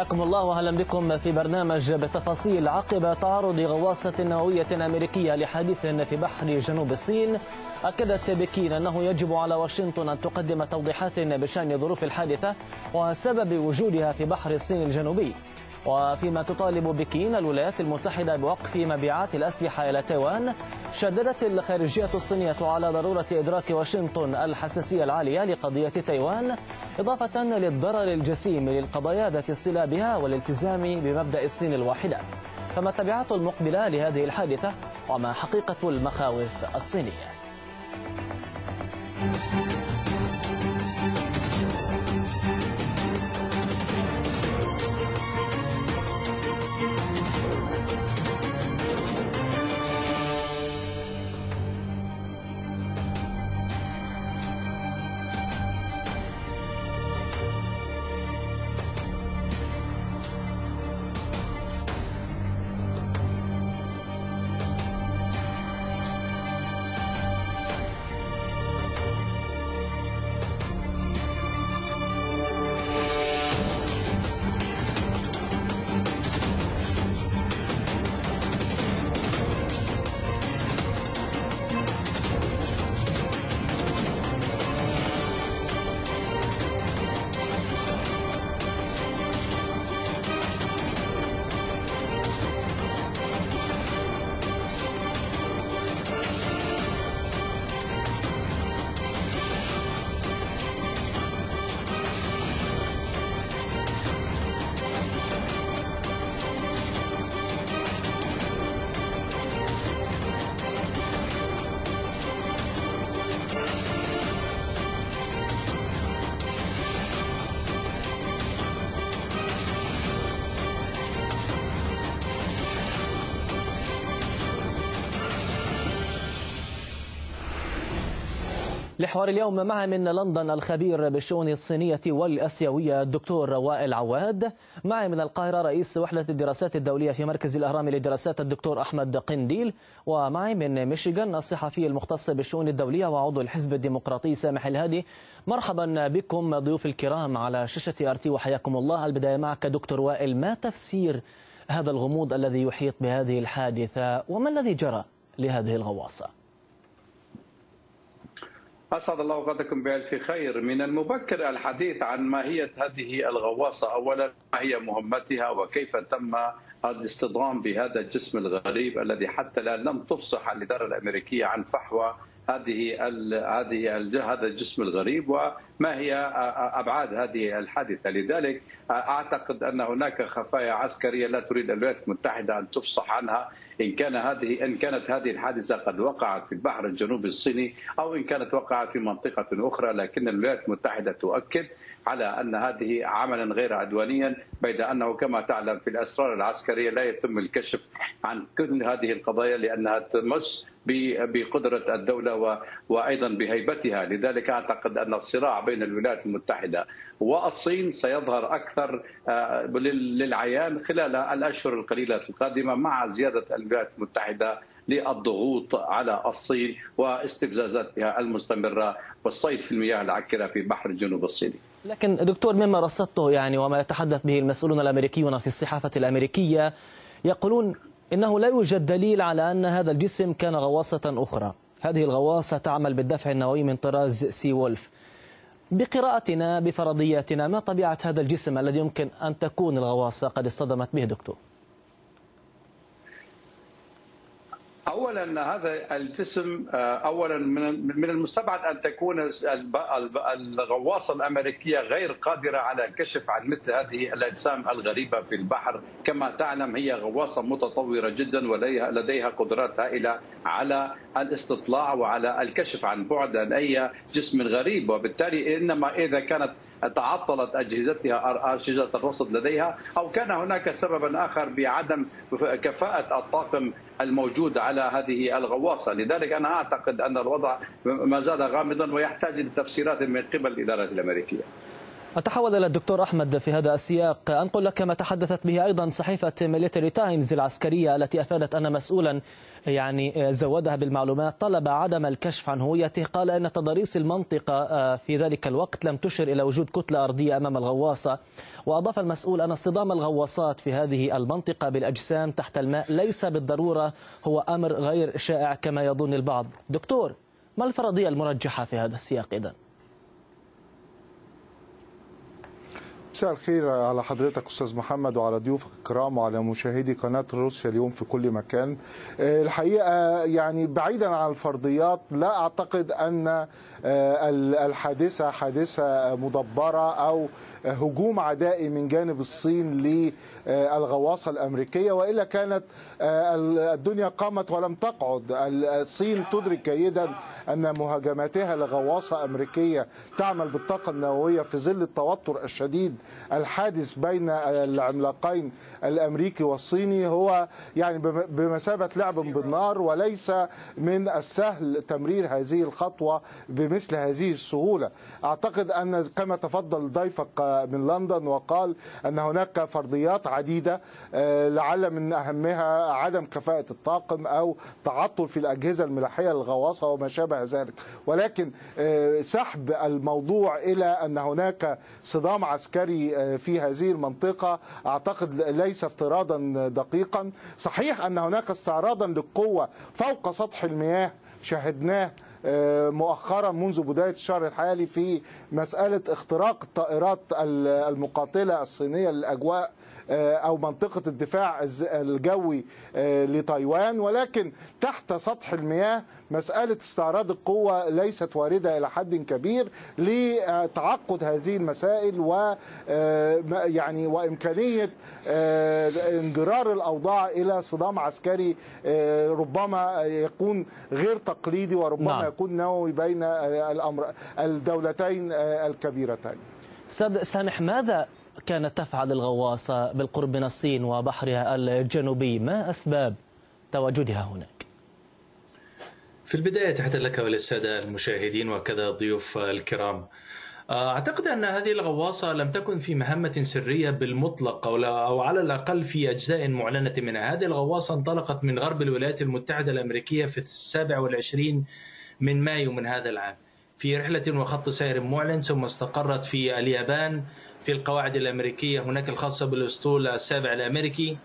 حياكم الله وأهلا بكم في برنامج بتفاصيل عقب تعرض غواصة نووية أمريكية لحادث في بحر جنوب الصين. أكدت بكين أنه يجب على واشنطن أن تقدم توضيحات بشأن ظروف الحادثة وسبب وجودها في بحر الصين الجنوبي. وفيما تطالب بكين الولايات المتحدة بوقف مبيعات الأسلحة إلى تايوان شددت الخارجية الصينية على ضرورة إدراك واشنطن الحساسية العالية لقضية تايوان إضافة للضرر الجسيم للقضايا ذات الصلة بها والالتزام بمبدأ الصين الواحدة. فما التبعات المقبلة لهذه الحادثة وما حقيقة المخاوف الصينية؟ لحوار اليوم معي من لندن الخبير بالشؤون الصينية والأسيوية الدكتور وائل عواد. معي من القاهرة رئيس وحدة الدراسات الدولية في مركز الأهرام للدراسات الدكتور أحمد قنديل. ومعي من ميشيغان الصحفي المختص بالشؤون الدولية وعضو الحزب الديمقراطي سامح الهادي. مرحبا بكم ضيوف الكرام على شاشة أرتي وحياكم الله. البداية معك دكتور وائل ما تفسير هذا الغموض الذي يحيط بهذه الحادثة؟ وما الذي جرى لهذه الغواصة؟ أسعد الله أوقاتكم بألف خير. من المبكر الحديث عن ماهية هذه الغواصة. أولا ما هي مهمتها؟ وكيف تم الاصطدام بهذا الجسم الغريب الذي حتى الآن لم تفصح الإدارة الأمريكية عن فحوى هذه هذه هذا الجسم الغريب؟ وما هي أبعاد هذه الحادثة؟ لذلك أعتقد أن هناك خفايا عسكرية لا تريد الولايات المتحدة أن تفصح عنها. إن كان هذه إن كانت هذه الحادثة قد وقعت في البحر الجنوبي الصيني أو إن كانت وقعت في منطقة أخرى لكن الولايات المتحدة تؤكد على أن هذه عملا غير عدوانيا بيد أنه كما تعلم في الأسرار العسكرية لا يتم الكشف عن كل هذه القضايا لأنها تمس بقدرة الدولة وأيضا بهيبتها، لذلك أعتقد أن الصراع بين الولايات المتحدة والصين سيظهر أكثر للعيان خلال الأشهر القليلة القادمة مع زيادة الولايات المتحدة للضغوط على الصين واستفزازاتها المستمرة والصيد في المياه العكرة في بحر الجنوب الصيني. لكن دكتور مما رصدته يعني وما يتحدث به المسؤولون الأمريكيون في الصحافة الأمريكية يقولون إنه لا يوجد دليل على أن هذا الجسم كان غواصة أخرى. هذه الغواصة تعمل بالدفع النووي من طراز سي وولف. بقراءتنا بفرضياتنا ما طبيعة هذا الجسم الذي يمكن أن تكون الغواصة قد اصطدمت به دكتور؟ اولا هذا الجسم اولا من المستبعد أن تكون الغواصة الأمريكية غير قادرة على الكشف عن مثل هذه الأجسام الغريبة في البحر، كما تعلم هي غواصة متطورة جدا ولديها قدرات هائلة على الاستطلاع وعلى الكشف عن بعد عن اي جسم غريب، وبالتالي إنما إذا كانت تعطلت أجهزتها اجهزه الرصد لديها أو كان هناك سببا آخر بعدم كفاءة الطاقم الموجود على هذه الغواصة، لذلك أنا أعتقد أن الوضع ما زال غامضا ويحتاج لتفسيرات من قبل الإدارة الأمريكية. أتحول إلى الدكتور أحمد في هذا السياق. أنقل لك ما تحدثت به أيضا صحيفة ميليتري تايمز العسكرية التي أفادت أن مسؤولا يعني زودها بالمعلومات طلب عدم الكشف عن هويته قال أن تضاريس المنطقة في ذلك الوقت لم تشر إلى وجود كتلة أرضية أمام الغواصة. وأضاف المسؤول أن اصطدام الغواصات في هذه المنطقة بالأجسام تحت الماء ليس بالضرورة هو أمر غير شائع كما يظن البعض. دكتور ما الفرضية المرجحة في هذا السياق إذن؟ مساء الخير على حضرتك أستاذ محمد وعلى ضيوفك الكرام وعلى مشاهدي قناة روسيا اليوم في كل مكان. الحقيقة يعني بعيدا عن الفرضيات لا أعتقد أن الحادثة حادثة مدبرة أو هجوم عدائي من جانب الصين للغواصه الأمريكية وإلا كانت الدنيا قامت ولم تقعد الصين تدرك جيدا أن مهاجماتها لغواصة أمريكية تعمل بالطاقة النووية في ظل التوتر الشديد الحادث بين العملاقين الأمريكي والصيني هو يعني بمثابة لعب بالنار وليس من السهل تمرير هذه الخطوة بمثل هذه السهولة. أعتقد أن كما تفضل ضيفك من لندن وقال أن هناك فرضيات عديدة لعل من أهمها عدم كفاءة الطاقم أو تعطل في الأجهزة الملاحية للغواصة وما شابه ذلك. ولكن سحب الموضوع إلى أن هناك صدام عسكري في هذه المنطقة. أعتقد ليس افتراضا دقيقا. صحيح أن هناك استعراضا للقوة فوق سطح المياه. شاهدناه مؤخرا منذ بداية الشهر الحالي في مسألة اختراق الطائرات المقاتلة الصينية للأجواء. أو منطقة الدفاع الجوي لتايوان ولكن تحت سطح المياه مسألة استعراض القوة ليست واردة إلى حد كبير لتعقد هذه المسائل و يعني وإمكانية انجرار الأوضاع إلى صدام عسكري ربما يكون غير تقليدي وربما نعم. يكون نووي بين الامر الدولتين الكبيرتين. أستاذ سامح ماذا كانت تفعل الغواصة بالقرب من الصين وبحرها الجنوبي ما أسباب تواجدها هناك؟ في البداية تحت لك وللسادة المشاهدين وكذا الضيوف الكرام. أعتقد أن هذه الغواصة لم تكن في مهمة سرية بالمطلق أو على الأقل في أجزاء معلنة منها. هذه الغواصة انطلقت من غرب الولايات المتحدة الأمريكية في السابع والعشرين من مايو من هذا العام. في رحلة وخط سير معلن ثم استقرت في اليابان. في القواعد الأمريكية هناك الخاصة بالأسطول السابع الأمريكي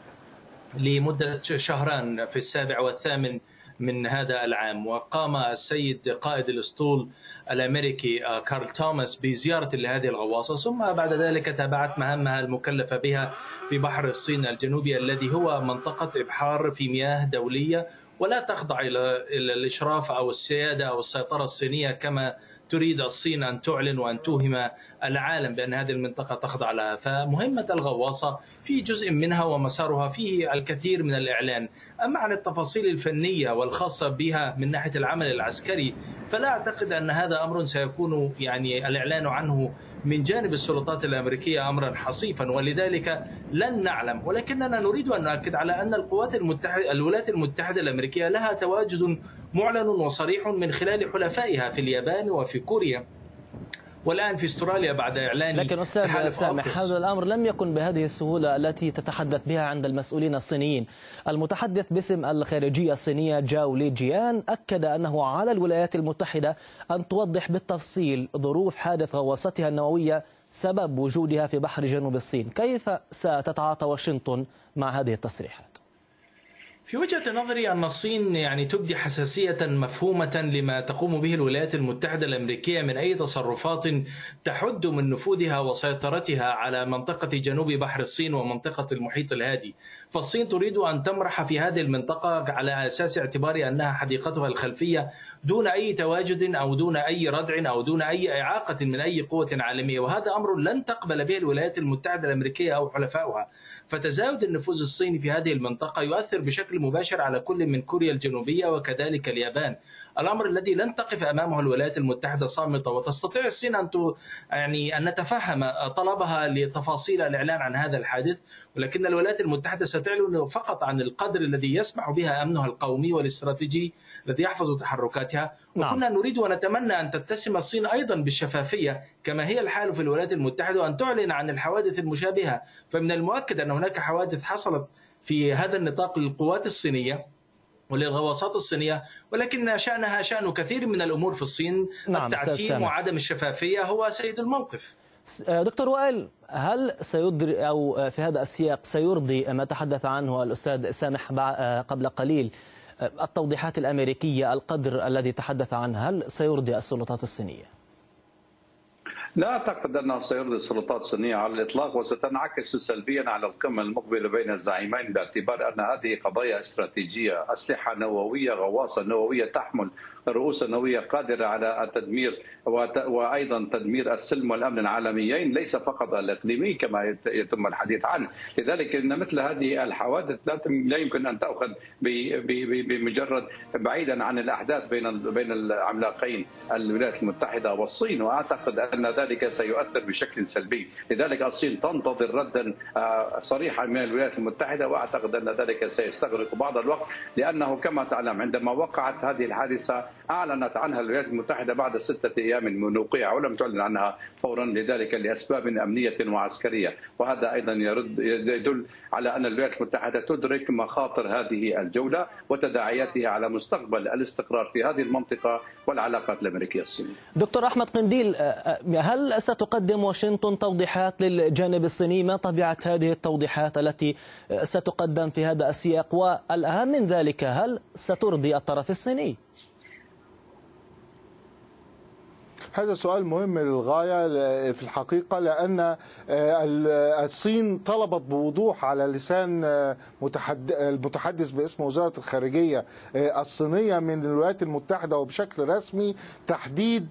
لمدة شهران في السابع والثامن من هذا العام. وقام السيد قائد الأسطول الأمريكي كارل توماس بزيارة لهذه الغواصة. ثم بعد ذلك تابعت مهامها المكلفة بها في بحر الصين الجنوبي الذي هو منطقة إبحار في مياه دولية ولا تخضع إلى الإشراف أو السيادة أو السيطرة الصينية كما تريد الصين أن تعلن وأن توهم العالم بأن هذه المنطقة تخضع لها، فمهمة الغواصة في جزء منها ومسارها فيه الكثير من الإعلان، أما عن التفاصيل الفنية والخاصة بها من ناحية العمل العسكري فلا أعتقد أن هذا أمر سيكون يعني الإعلان عنه من جانب السلطات الأمريكية امرا حصيفا ولذلك لن نعلم. ولكننا نريد أن نؤكد على أن القوات المتحدة الولايات المتحدة الأمريكية لها تواجد معلن وصريح من خلال حلفائها في اليابان وفي كوريا. والآن في استراليا بعد إعلان لكن أستاذ سامح هذا الأمر لم يكن بهذه السهولة التي تتحدث بها عند المسؤولين الصينيين. المتحدث باسم الخارجية الصينية جاو لي جيان أكد أنه على الولايات المتحدة أن توضح بالتفصيل ظروف حادث غواصتها النووية سبب وجودها في بحر جنوب الصين. كيف ستتعاطى واشنطن مع هذه التصريحات؟ في وجهة نظري أن الصين يعني تبدي حساسية مفهومة لما تقوم به الولايات المتحدة الأمريكية من أي تصرفات تحد من نفوذها وسيطرتها على منطقة جنوب بحر الصين ومنطقة المحيط الهادي. فالصين تريد أن تمرح في هذه المنطقة على أساس اعتبار أنها حديقتها الخلفية دون أي تواجد أو دون أي ردع أو دون أي إعاقة من أي قوة عالمية. وهذا أمر لن تقبل به الولايات المتحدة الأمريكية أو حلفائها. فتزايد النفوذ الصيني في هذه المنطقة يؤثر بشكل مباشر على كل من كوريا الجنوبية وكذلك اليابان. الأمر الذي لن تقف أمامه الولايات المتحدة صامتة وتستطيع الصين أن يعني أن نتفهم طلبها لتفاصيل الإعلان عن هذا الحادث ولكن الولايات المتحدة ستعلن فقط عن القدر الذي يسمح بها أمنها القومي والاستراتيجي الذي يحفظ تحركاتها نعم. وكنا نريد ونتمنى أن تتسم الصين أيضا بالشفافية كما هي الحال في الولايات المتحدة وأن تعلن عن الحوادث المشابهة فمن المؤكد أن هناك حوادث حصلت في هذا النطاق للقوات الصينية وللغواصات الصينية ولكن شأنها شأن كثير من الأمور في الصين. نعم التعتيم وعدم الشفافية هو سيد الموقف. دكتور وائل هل سيدري أو في هذا السياق سيرضي ما تحدث عنه الأستاذ سامح قبل قليل التوضيحات الأمريكية القدر الذي تحدث عنه هل سيرضي السلطات الصينية؟ لا أعتقد أنه سيرضي السلطات الصينية على الإطلاق وستنعكس سلبيا على القمة المقبلة بين الزعيمين باعتبار أن هذه قضايا استراتيجية، أسلحة نووية، غواصة نووية تحمل رؤوس نوويه قادرة على التدمير وأيضا تدمير السلم والأمن العالميين ليس فقط الإقليمي كما يتم الحديث عنه، لذلك إن مثل هذه الحوادث لا يمكن أن تأخذ بمجرد بعيدا عن الأحداث بين بين العملاقين الولايات المتحدة والصين. وأعتقد أن ذلك سيؤثر بشكل سلبي، لذلك الصين تنتظر ردا آه، صريحا من الولايات المتحدة. وأعتقد أن ذلك سيستغرق بعض الوقت لأنه كما تعلم عندما وقعت هذه الحادثة أعلنت عنها الولايات المتحدة بعد ستة أيام من وقوعها ولم تعلن عنها فورا لذلك لأسباب أمنية وعسكرية وهذا أيضا يرد يدل على أن الولايات المتحدة تدرك مخاطر هذه الجولة وتداعياتها على مستقبل الاستقرار في هذه المنطقة والعلاقات الأمريكية الصينيه. دكتور أحمد قنديل هل ستقدم واشنطن توضيحات للجانب الصيني ما طبيعة هذه التوضيحات التي ستقدم في هذا السياق والأهم من ذلك هل سترضي الطرف الصيني؟ هذا سؤال مهم للغاية في الحقيقة لأن آه، الصين طلبت بوضوح على لسان آه، المتحدث باسم وزارة الخارجية آه، الصينية من الولايات المتحدة وبشكل رسمي تحديد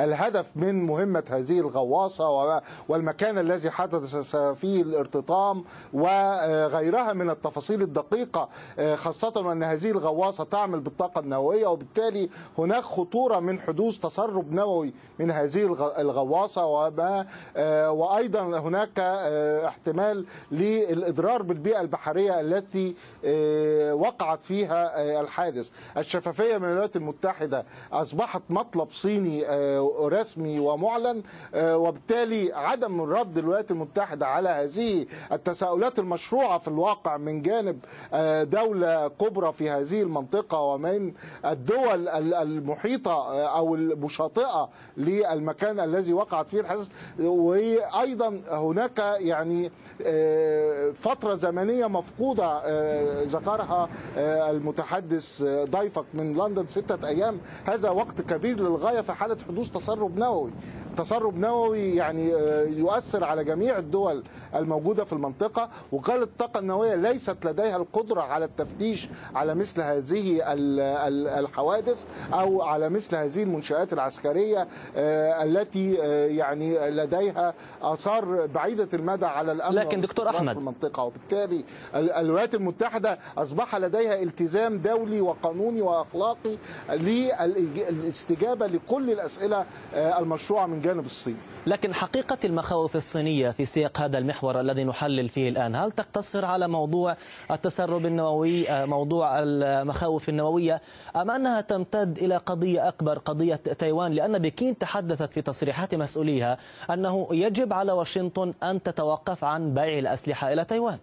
الهدف من مهمة هذه الغواصة والمكان الذي حدث فيه الارتطام وغيرها من التفاصيل الدقيقة خاصة أن هذه الغواصة تعمل بالطاقة النووية وبالتالي هناك خطورة من حدود حدوث تسرب نووي من هذه الغواصة وما آه، وأيضا هناك آه، احتمال للإضرار بالبيئة البحرية التي آه، وقعت فيها الحادث. الشفافية من الولايات المتحدة أصبحت مطلب صيني رسمي ومعلن وبالتالي عدم رد الولايات المتحدة على هذه التساؤلات المشروعة في الواقع من جانب دولة كبرى في هذه المنطقة ومن الدول المحيطة أو المشاطئة للمكان الذي وقعت فيه الحادث وأيضا هناك يعني آه، فترة زمنية مفقودة آه، ذكرها آه، المتحدث ضيفك من لندن ستة أيام. هذا وقت كبير للغاية في حالة حدوث تسرب نووي. تسرب نووي يعني يؤثر على جميع الدول الموجودة في المنطقة. وقال الطاقة النووية ليست لديها القدرة على التفتيش على مثل هذه الحوادث أو على مثل هذه المنشآت العسكرية آه، التي آه، يعني لديها آثار بعيدة المدى على الأمن لكن دكتور أحمد في المنطقة. وبالتالي الولايات المتحدة أصبح لديها التزام دولي وقانوني وأخلاقي للاستجابة لكل الأسئلة آه، المشروعة من جانب الصين. لكن حقيقة المخاوف الصينية في سياق هذا المحور الذي نحلل فيه الآن هل تقتصر على موضوع التسرب النووي موضوع المخاوف النووية أم أنها تمتد إلى قضية أكبر قضية تايوان؟ لأن بكين تحدثت في تصريحات مسؤوليها أنه يجب على واشنطن أن تتوقف عن بيع الأسلحة إلى تايوان.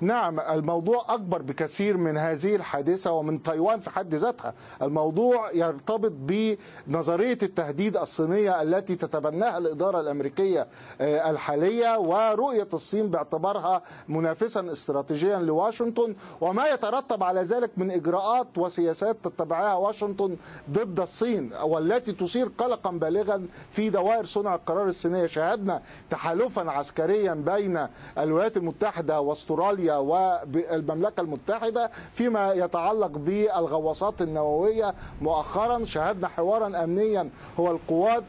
نعم الموضوع أكبر بكثير من هذه الحادثة ومن تايوان في حد ذاتها. الموضوع يرتبط بنظرية التهديد الصينية التي تتبناها الإدارة الأمريكية آه، الحالية ورؤية الصين باعتبارها منافسا استراتيجيا لواشنطن. وما يترتب على ذلك من إجراءات وسياسات تتبعها واشنطن ضد الصين والتي تثير قلقا بالغا في دوائر صنع القرار الصينية. شاهدنا تحالفا عسكريا بين الولايات المتحدة واستراليا روسيا والمملكة المتحدة فيما يتعلق بالغواصات النووية. مؤخرا شاهدنا حوارا أمنيا. هو القوات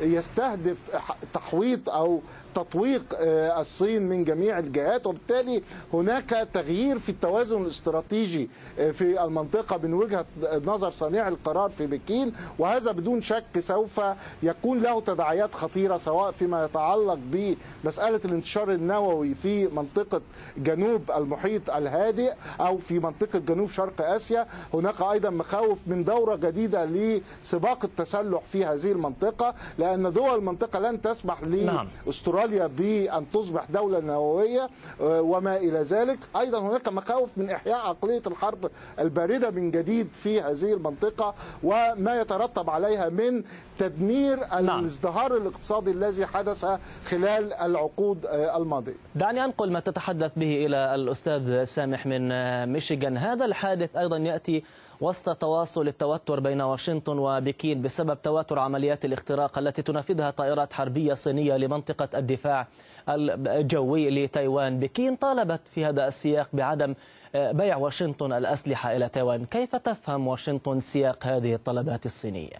يستهدف تحويط أو تطويق الصين من جميع الجهات وبالتالي هناك تغيير في التوازن الاستراتيجي في المنطقة من وجهة نظر صانع القرار في بكين وهذا بدون شك سوف يكون له تداعيات خطيرة سواء فيما يتعلق بمسألة الانتشار النووي في منطقة جنوب المحيط الهادئ أو في منطقة جنوب شرق آسيا. هناك أيضا مخاوف من دورة جديدة لسباق التسلح في هذه المنطقة لأن دول المنطقة لن تسمح لأستراليا بأن تصبح دولة نووية وما إلى ذلك. أيضا هناك مخاوف من إحياء عقلية الحرب الباردة من جديد في هذه المنطقة وما يترتب عليها من تدمير نعم. الازدهار الاقتصادي الذي حدث خلال العقود الماضية. دعني أنقل ما تتحدث به إلى الأستاذ سامح من ميشيغان. هذا الحادث أيضا يأتي وسط تواصل التوتر بين واشنطن وبكين بسبب تواتر عمليات الاختراق التي تنفذها طائرات حربية صينية لمنطقة الدفاع الجوي لتايوان بكين طالبت في هذا السياق بعدم بيع واشنطن الأسلحة إلى تايوان كيف تفهم واشنطن سياق هذه الطلبات الصينية؟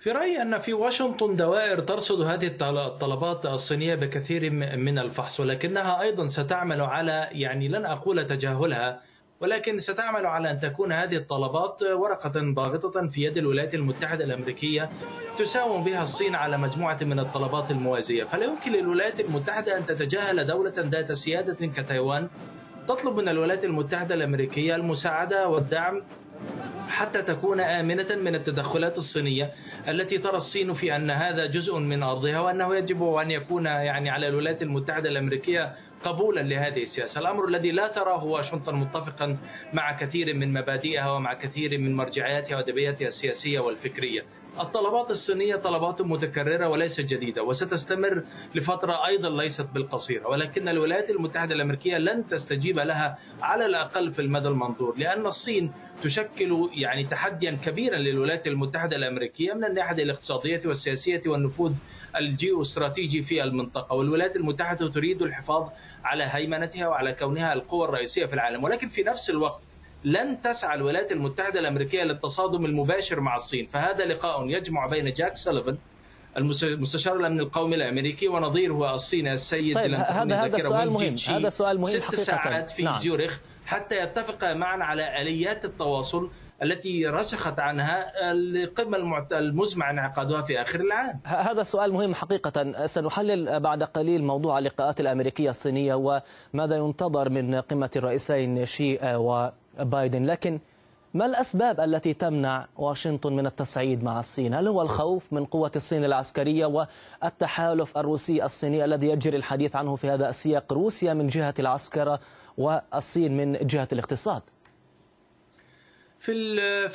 في رأيي أن في واشنطن دوائر ترصد هذه الطلبات الصينية بكثير من الفحص ولكنها أيضا ستعمل على يعني لن أقول تجاهلها ولكن ستعمل على أن تكون هذه الطلبات ورقة ضاغطة في يد الولايات المتحدة الأمريكية تساوم بها الصين على مجموعة من الطلبات الموازية. فلا يمكن للولايات المتحدة أن تتجاهل دولة ذات سيادة كتايوان. تطلب من الولايات المتحدة الأمريكية المساعدة والدعم حتى تكون آمنة من التدخلات الصينية التي ترى الصين في أن هذا جزء من أرضها وأنه يجب أن يكون يعني على الولايات المتحدة الأمريكية قبولا لهذه السياسة. الأمر الذي لا تراه واشنطن متفقا مع كثير من مبادئها ومع كثير من مرجعياتها ودبياتها السياسية والفكرية. الطلبات الصينية طلبات متكررة وليست جديدة وستستمر لفترة أيضا ليست بالقصيرة ولكن الولايات المتحدة الأمريكية لن تستجيب لها على الأقل في المدى المنظور لأن الصين تشكل يعني تحديا كبيرا للولايات المتحدة الأمريكية من الناحية الاقتصادية والسياسية والنفوذ الجيو استراتيجي في المنطقة والولايات المتحدة تريد الحفاظ على هيمنتها وعلى كونها القوة الرئيسية في العالم ولكن في نفس الوقت لن تسعى الولايات المتحدة الأمريكية للتصادم المباشر مع الصين. فهذا لقاء يجمع بين جاك سوليفان المستشار الأمن القومي الأمريكي ونظيره الصيني السيد طيب هذا هذا سؤال مهم. هذا سؤال مهم ست حقيقة. ساعات في نعم. زيورخ حتى يتفق معا على آليات التواصل التي رسخت عنها القمة المزمع انعقادها في آخر العام. هذا سؤال مهم حقيقة. سنحلل بعد قليل موضوع اللقاءات الأمريكية الصينية وماذا ينتظر من قمة الرئيسين شي وبايدن لكن ما الأسباب التي تمنع واشنطن من التصعيد مع الصين؟ هل هو الخوف من قوة الصين العسكرية والتحالف الروسي الصيني الذي يجري الحديث عنه في هذا السياق روسيا من جهة العسكرة والصين من جهة الاقتصاد؟ في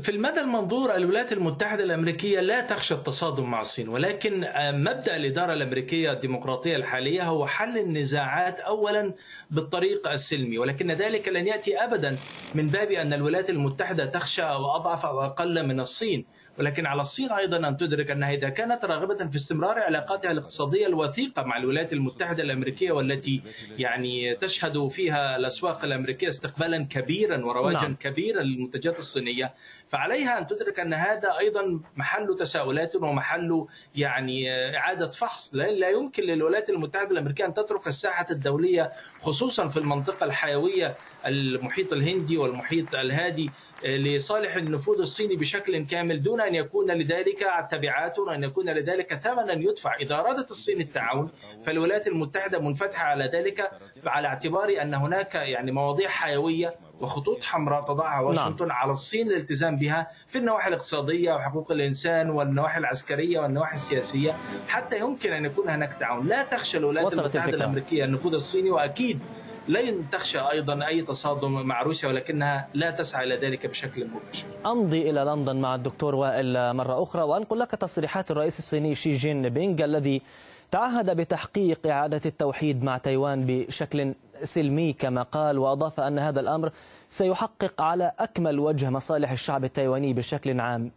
في المدى المنظور الولايات المتحدة الأمريكية لا تخشى التصادم مع الصين ولكن مبدأ الإدارة الأمريكية الديمقراطية الحالية هو حل النزاعات اولا بالطريق السلمي ولكن ذلك لن يأتي ابدا من باب أن الولايات المتحدة تخشى أو اضعف أو أقل من الصين. ولكن على الصين أيضا أن تدرك انها إذا كانت راغبة في استمرار علاقاتها الاقتصادية الوثيقة مع الولايات المتحدة الأمريكية والتي يعني تشهد فيها الأسواق الأمريكية استقبالا كبيرا ورواجا نعم. كبيرا للمنتجات الصينية فعليها أن تدرك أن هذا أيضا محل تساؤلات ومحل يعني إعادة فحص لا يمكن للولايات المتحدة الأمريكية أن تترك الساحة الدولية خصوصا في المنطقة الحيوية المحيط الهندي والمحيط الهادي لصالح النفوذ الصيني بشكل كامل دون أن يكون لذلك تبعات وان يكون لذلك ثمنا يدفع، إذا ارادت الصين التعاون فالولايات المتحدة منفتحة على ذلك على اعتبار أن هناك يعني مواضيع حيوية وخطوط حمراء تضعها نعم. واشنطن نعم. على الصين للالتزام بها في النواحي الاقتصادية وحقوق الإنسان والنواحي العسكرية والنواحي السياسية حتى يمكن أن يكون هناك تعاون، لا تخشى الولايات المتحدة الأمريكية النفوذ الصيني وأكيد لن تخشى أيضا أي تصادم مع روسيا ولكنها لا تسعى إلى ذلك بشكل مباشر. أمضي إلى لندن مع الدكتور وائل مرة أخرى وأنقل لك تصريحات الرئيس الصيني شي جين بينغ الذي تعهد بتحقيق إعادة التوحيد مع تايوان بشكل سلمي كما قال وأضاف أن هذا الأمر سيحقق على أكمل وجه مصالح الشعب التايواني بشكل عام.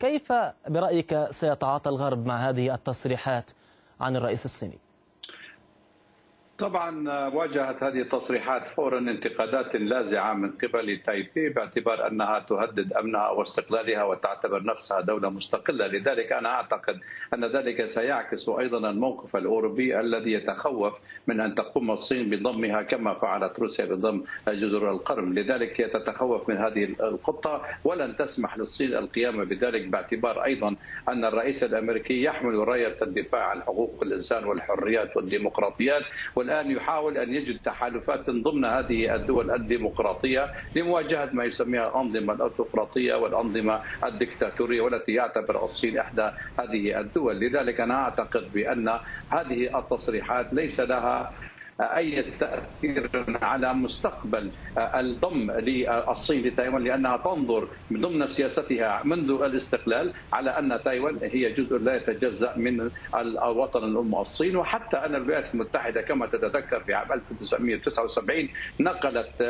كيف برأيك سيتعاطى الغرب مع هذه التصريحات عن الرئيس الصيني؟ طبعا واجهت هذه التصريحات فورا انتقادات لاذعه من قبل تايبي باعتبار أنها تهدد أمنها واستقلالها وتعتبر نفسها دولة مستقلة، لذلك أنا أعتقد أن ذلك سيعكس أيضا الموقف الأوروبي الذي يتخوف من أن تقوم الصين بضمها كما فعلت روسيا بضم جزر القرم، لذلك هي تتخوف من هذه الخطة ولن تسمح للصين القيام بذلك باعتبار أيضا أن الرئيس الأمريكي يحمل رايه الدفاع عن حقوق الإنسان والحريات والديمقراطيات. والآن يحاول أن يجد تحالفات ضمن هذه الدول الديمقراطية لمواجهة ما يسميها الأنظمة الأوتقراطية والأنظمة الدكتاتورية والتي يعتبر الصين إحدى هذه الدول. لذلك أنا أعتقد بأن هذه التصريحات ليس لها أي تأثير على مستقبل الضم للصين لتايوان لأنها تنظر من ضمن سياستها منذ الاستقلال على أن تايوان هي جزء لا يتجزأ من الوطن الأم الصين. وحتى أن الولايات المتحدة كما تتذكر في عام 1979 نقلت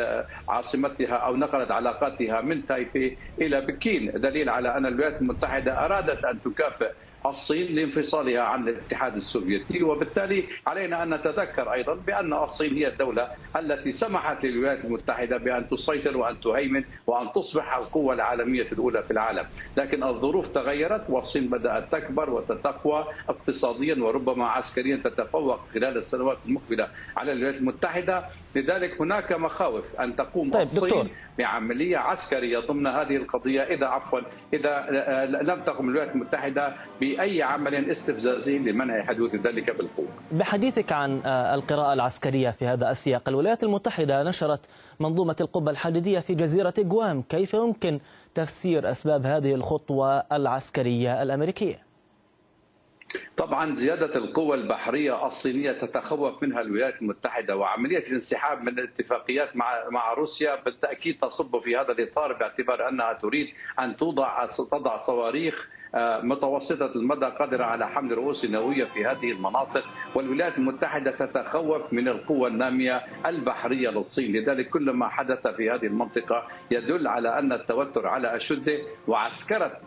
عاصمتها أو نقلت علاقاتها من تايبي إلى بكين دليل على أن الولايات المتحدة أرادت أن تكافئ الصين لانفصالها عن الاتحاد السوفيتي وبالتالي علينا أن نتذكر أيضا بأن الصين هي الدولة التي سمحت للولايات المتحدة بأن تسيطر وأن تهيمن وأن تصبح القوة العالمية الأولى في العالم، لكن الظروف تغيرت والصين بدأت تكبر وتتقوى اقتصاديا وربما عسكريا تتفوق خلال السنوات المقبلة على الولايات المتحدة، لذلك هناك مخاوف أن تقوم طيب الصين دكتور. بعملية عسكرية ضمن هذه القضية إذا عفوا إذا لم تقم الولايات المتحدة بأي عمل استفزازي لمنع حدوث ذلك بالقوة. بحديثك عن القراءة العسكرية في هذا السياق، الولايات المتحدة نشرت منظومة القبة الحديدية في جزيرة جوام، كيف يمكن تفسير أسباب هذه الخطوة العسكرية الأمريكية؟ طبعا زيادة القوى البحرية الصينية تتخوف منها الولايات المتحدة وعملية الانسحاب من الاتفاقيات مع مع روسيا بالتأكيد تصب في هذا الإطار باعتبار أنها تريد أن توضع تضع صواريخ متوسطة المدى قادرة على حمل رؤوس نووية في هذه المناطق والولايات المتحدة تتخوف من القوة النامية البحرية للصين. لذلك كل ما حدث في هذه المنطقة يدل على أن التوتر على أشده وعسكرة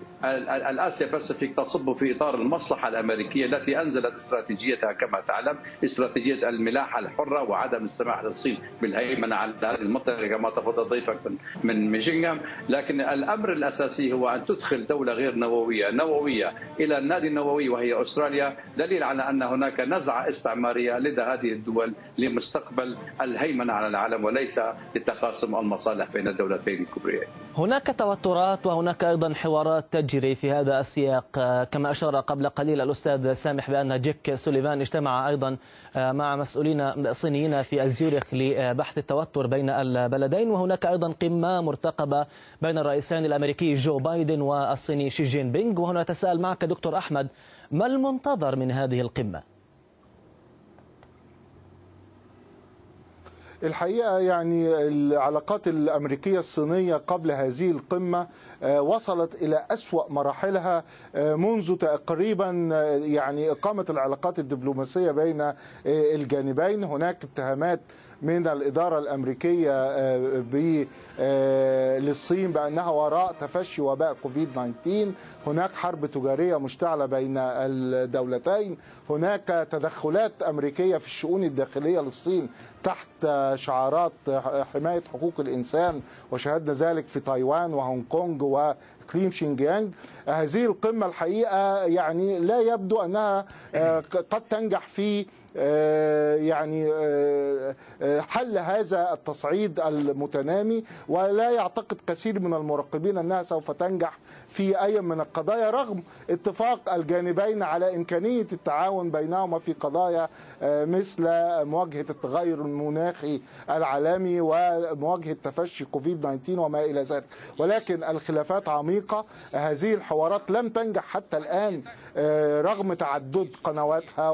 الآسيا باسيفيك تصب في إطار المصلحة الأمريكية التي أنزلت استراتيجيتها كما تعلم استراتيجية الملاحة الحرة وعدم السماح للصين بالهيمنة على هذه المنطقة كما تفضل ضيفك من ميشيغان لكن الأمر الأساسي هو أن تدخل دولة غير نووية. نووية إلى النادي النووي وهي أستراليا دليل على أن هناك نزعة استعمارية لدى هذه الدول لمستقبل الهيمنة على العالم وليس لتقاسم المصالح بين الدولتين الكبريين هناك توترات وهناك أيضا حوارات تجري في هذا السياق. كما أشار قبل قليل الأستاذ سامح بأن جيك سوليفان اجتمع أيضا مع مسؤولين صينيين في زيورخ لبحث التوتر بين البلدين. وهناك أيضا قمة مرتقبة بين الرئيسين الأمريكي جو بايدن والصيني شي جين بينغ وهنا أتساءل معك دكتور أحمد ما المنتظر من هذه القمة؟ الحقيقة يعني العلاقات الأمريكية الصينية قبل هذه القمة وصلت إلى أسوأ مراحلها منذ تقريبا يعني إقامة العلاقات الدبلوماسية بين الجانبين هناك اتهامات من الإدارة الأمريكية للصين بأنها وراء تفشي وباء كوفيد 19 هناك حرب تجارية مشتعلة بين الدولتين. هناك تدخلات أمريكية في الشؤون الداخلية للصين تحت شعارات حماية حقوق الإنسان وشاهدنا ذلك في تايوان وهونغ كونغ واقليم شينجيانج. هذه القمة الحقيقة يعني لا يبدو أنها قد تنجح في يعني حل هذا التصعيد المتنامي. ولا يعتقد كثير من المراقبين أنها سوف تنجح في أي من القضايا رغم اتفاق الجانبين على إمكانية التعاون بينهما في قضايا مثل مواجهة التغير المناخي العالمي ومواجهة تفشي كوفيد 19 وما إلى ذلك. ولكن الخلافات عميقة. هذه الحوارات لم تنجح حتى الآن رغم تعدد قنواتها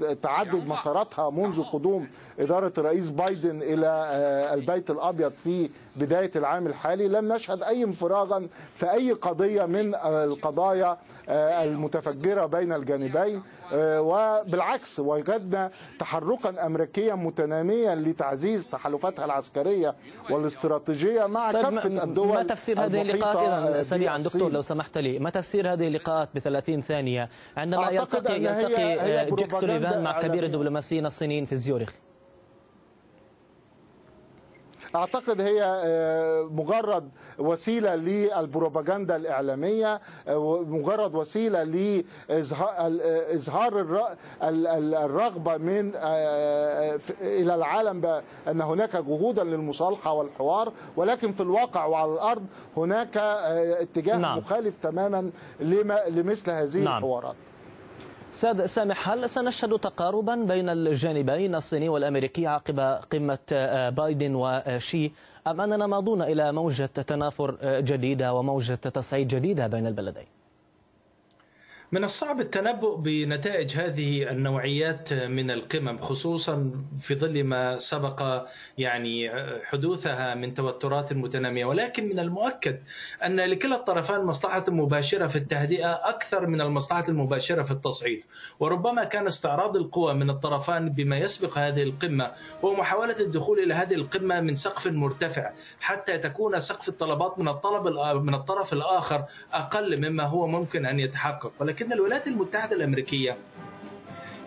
وتعدد مساراتها منذ قدوم إدارة الرئيس بايدن إلى البيت الأبيض في بداية العام الحالي. لم نشهد أي انفراغا في أي قضية من القضايا المتفجرة بين الجانبين وبالعكس وجدنا تحركا امريكيا متناميا لتعزيز تحالفاتها العسكرية والاستراتيجية مع طيب كافة الدول تفسير هذه اللقاءات إذا سريعا دكتور لو سمحت لي ما تفسير هذه اللقاءات ب 30 ثانية؟ عندما يلتقي يلتقي جيك سوليفان مع كبير الدبلوماسيين الصينيين في زيورخ أعتقد هي آه، مجرد وسيلة للبروباغندا الإعلامية آه، مجرد وسيلة لإظهار الرغبة من آه، إلى العالم ان هناك جهودا للمصالحة والحوار ولكن في الواقع وعلى الأرض هناك اتجاه نعم. مخالف تماما لمثل هذه نعم. الحوارات سامح هل سنشهد تقاربا بين الجانبين الصيني والأمريكي عقب قمة آه، بايدن وشي أم أننا ماضون إلى موجة تنافر آه، جديدة وموجة تصعيد جديدة بين البلدين؟ من الصعب التنبؤ بنتائج هذه النوعيات من القمم خصوصا في ظل ما سبق يعني حدوثها من توترات متنامية. ولكن من المؤكد أن لكلا الطرفان مصلحة مباشرة في التهدئة أكثر من المصلحة المباشرة في التصعيد. وربما كان استعراض القوى من الطرفان بما يسبق هذه القمة هو محاولة الدخول إلى هذه القمة من سقف مرتفع حتى تكون سقف الطلبات من الطلب من الطرف الآخر أقل مما هو ممكن أن يتحقق. ولكن لكن الولايات المتحدة الأمريكية.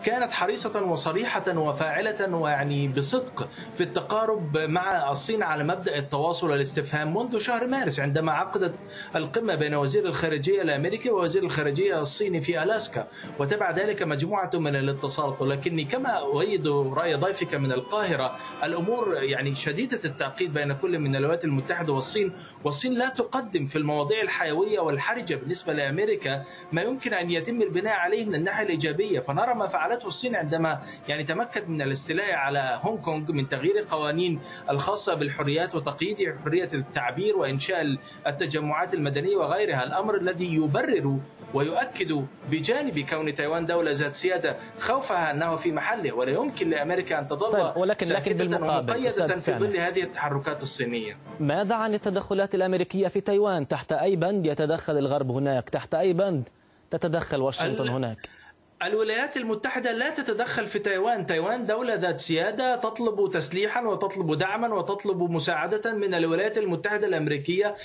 كانت حريصة وصريحة وفاعلة ويعني بصدق في التقارب مع الصين على مبدأ التواصل والاستفهام منذ شهر مارس عندما عقدت القمة بين وزير الخارجية الأمريكي ووزير الخارجية الصيني في ألاسكا. وتبع ذلك مجموعة من الاتصالات ولكني كما أؤيد رأي ضيفك من القاهرة الأمور يعني شديدة التعقيد بين كل من الولايات المتحدة والصين والصين لا تقدم في المواضيع الحيوية والحرجة بالنسبة لأمريكا ما يمكن أن يتم البناء عليه من الناحية الإيجابية فنرى ما فعلته فعلته الصين عندما يعني تمكن من الاستيلاء على هونغ كونغ من تغيير القوانين الخاصة بالحريات وتقييد حرية التعبير وإنشاء التجمعات المدنية وغيرها الأمر الذي يبرر ويؤكد بجانب كون تايوان دولة ذات سيادة خوفها أنه في محله ولا يمكن لأمريكا أن تظل طيب ولكن لكن بالمقابل في ظل هذه التحركات الصينية. ماذا عن التدخلات الأمريكية في تايوان؟ تحت أي بند يتدخل الغرب هناك؟ تحت أي بند تتدخل واشنطن هناك؟ الولايات المتحدة لا تتدخل في تايوان. تايوان دولة ذات سيادة تطلب تسليحا وتطلب دعما وتطلب مساعدة من الولايات المتحدة الأمريكية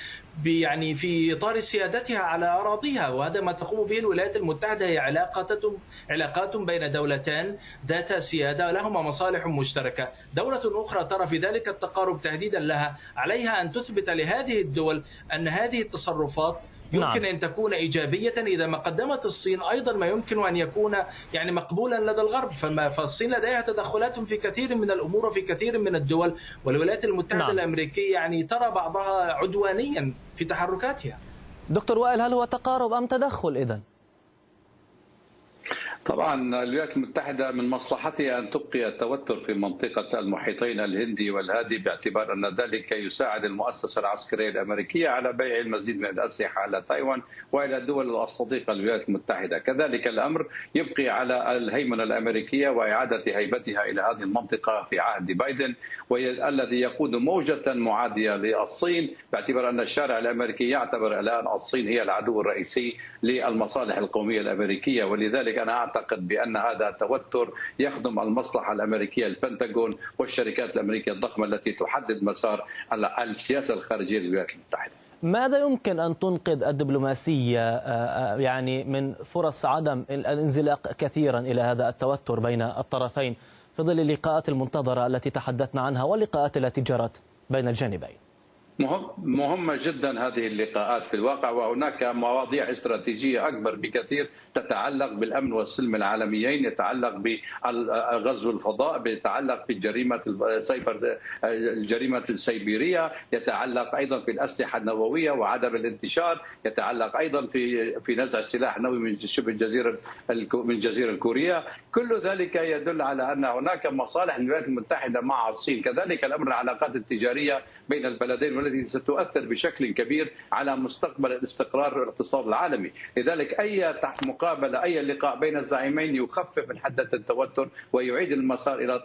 يعني في إطار سيادتها على أراضيها وهذا ما تقوم به الولايات المتحدة. هي علاقات علاقات بين دولتان ذات سيادة لهما مصالح مشتركة. دولة أخرى ترى في ذلك التقارب تهديدا لها. عليها أن تثبت لهذه الدول أن هذه التصرفات يمكن نعم. أن تكون إيجابية إذا ما قدمت الصين أيضا ما يمكن أن يكون يعني مقبولا لدى الغرب فالصين لديها تدخلات في كثير من الأمور وفي كثير من الدول والولايات المتحدة نعم. الأمريكية يعني ترى بعضها عدوانيا في تحركاتها. دكتور وائل هل هو تقارب أم تدخل اذا؟ طبعا الولايات المتحدة من مصلحتها أن تبقي التوتر في منطقة المحيطين الهندي والهادي باعتبار أن ذلك يساعد المؤسسة العسكرية الأمريكية على بيع المزيد من الأسلحة على تايوان وإلى الدول الصديقة للولايات المتحدة. كذلك الأمر يبقي على الهيمنة الأمريكية وإعادة هيبتها إلى هذه المنطقة في عهد بايدن والذي يقود موجة معادية للصين باعتبار أن الشارع الأمريكي يعتبر الآن الصين هي العدو الرئيسي للمصالح القومية الأمركية ولذلك أنا أعتقد بأن هذا توتر يخدم المصلحة الأمريكية البنتاغون والشركات الأمريكية الضخمة التي تحدد مسار السياسة الخارجية للولايات المتحدة. ماذا يمكن أن تنقذ الدبلوماسية آه، آه، يعني من فرص عدم الانزلاق كثيرا إلى هذا التوتر بين الطرفين في ظل اللقاءات المنتظرة التي تحدثنا عنها واللقاءات التي جرت بين الجانبين؟ مهمة جدا هذه اللقاءات في الواقع وهناك مواضيع استراتيجية أكبر بكثير تتعلق بالأمن والسلم العالميين يتعلق بغزو الفضاء يتعلق في جريمة السيبر الجريمة السيبيرية يتعلق أيضا في الأسلحة النووية وعدم الانتشار يتعلق أيضا في في نزع سلاح نووي من شبه الجزيرة من الجزيرة الكورية كل ذلك يدل على أن هناك مصالح الولايات المتحدة مع الصين. كذلك الأمر العلاقات التجارية بين البلدين. والتي ستؤثر بشكل كبير على مستقبل الاستقرار والاقتصاد العالمي. لذلك أي مقابلة أي لقاء بين الزعيمين يخفف من حدة التوتر ويعيد المسار إلى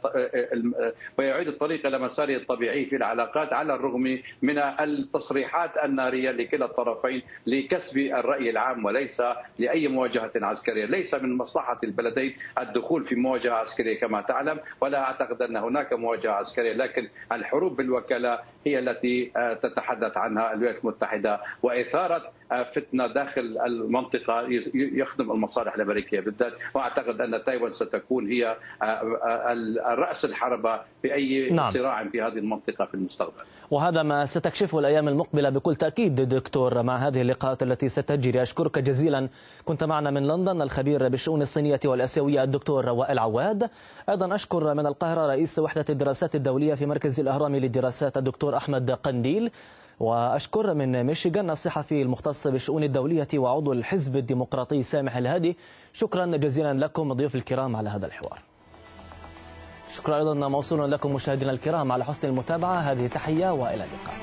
ويعيد الطريق إلى مساره الطبيعي في العلاقات على الرغم من التصريحات النارية لكلا الطرفين لكسب الرأي العام وليس لأي مواجهة عسكرية. ليس من مصلحة البلدين الدخول في مواجهة عسكرية كما تعلم ولا أعتقد أن هناك مواجهة عسكرية لكن الحروب بالوكالة هي التي تتحدث عنها الولايات المتحدة وإثارة فتنة داخل المنطقة يخدم المصالح الأمريكية. بالذات وأعتقد أن تايوان ستكون هي راس الحربة في أي نعم. صراع في هذه المنطقة في المستقبل. وهذا ما ستكشفه الأيام المقبلة بكل تأكيد دكتور مع هذه اللقاءات التي ستجري. أشكرك جزيلا. كنت معنا من لندن الخبير بالشؤون الصينية والآسيوية الدكتور وائل عواد. أيضا أشكر من القاهرة رئيس وحدة الدراسات الدولية في مركز الأهرام للدراسات الدكتور أحمد قنديل. وأشكر من ميشيغان الصحفي المختص بالشؤون الدولية وعضو الحزب الديمقراطي سامح الهادي. شكرا جزيلا لكم ضيوف الكرام على هذا الحوار. شكرا أيضا موصول لكم مشاهدينا الكرام على حسن المتابعة. هذه تحية وإلى اللقاء.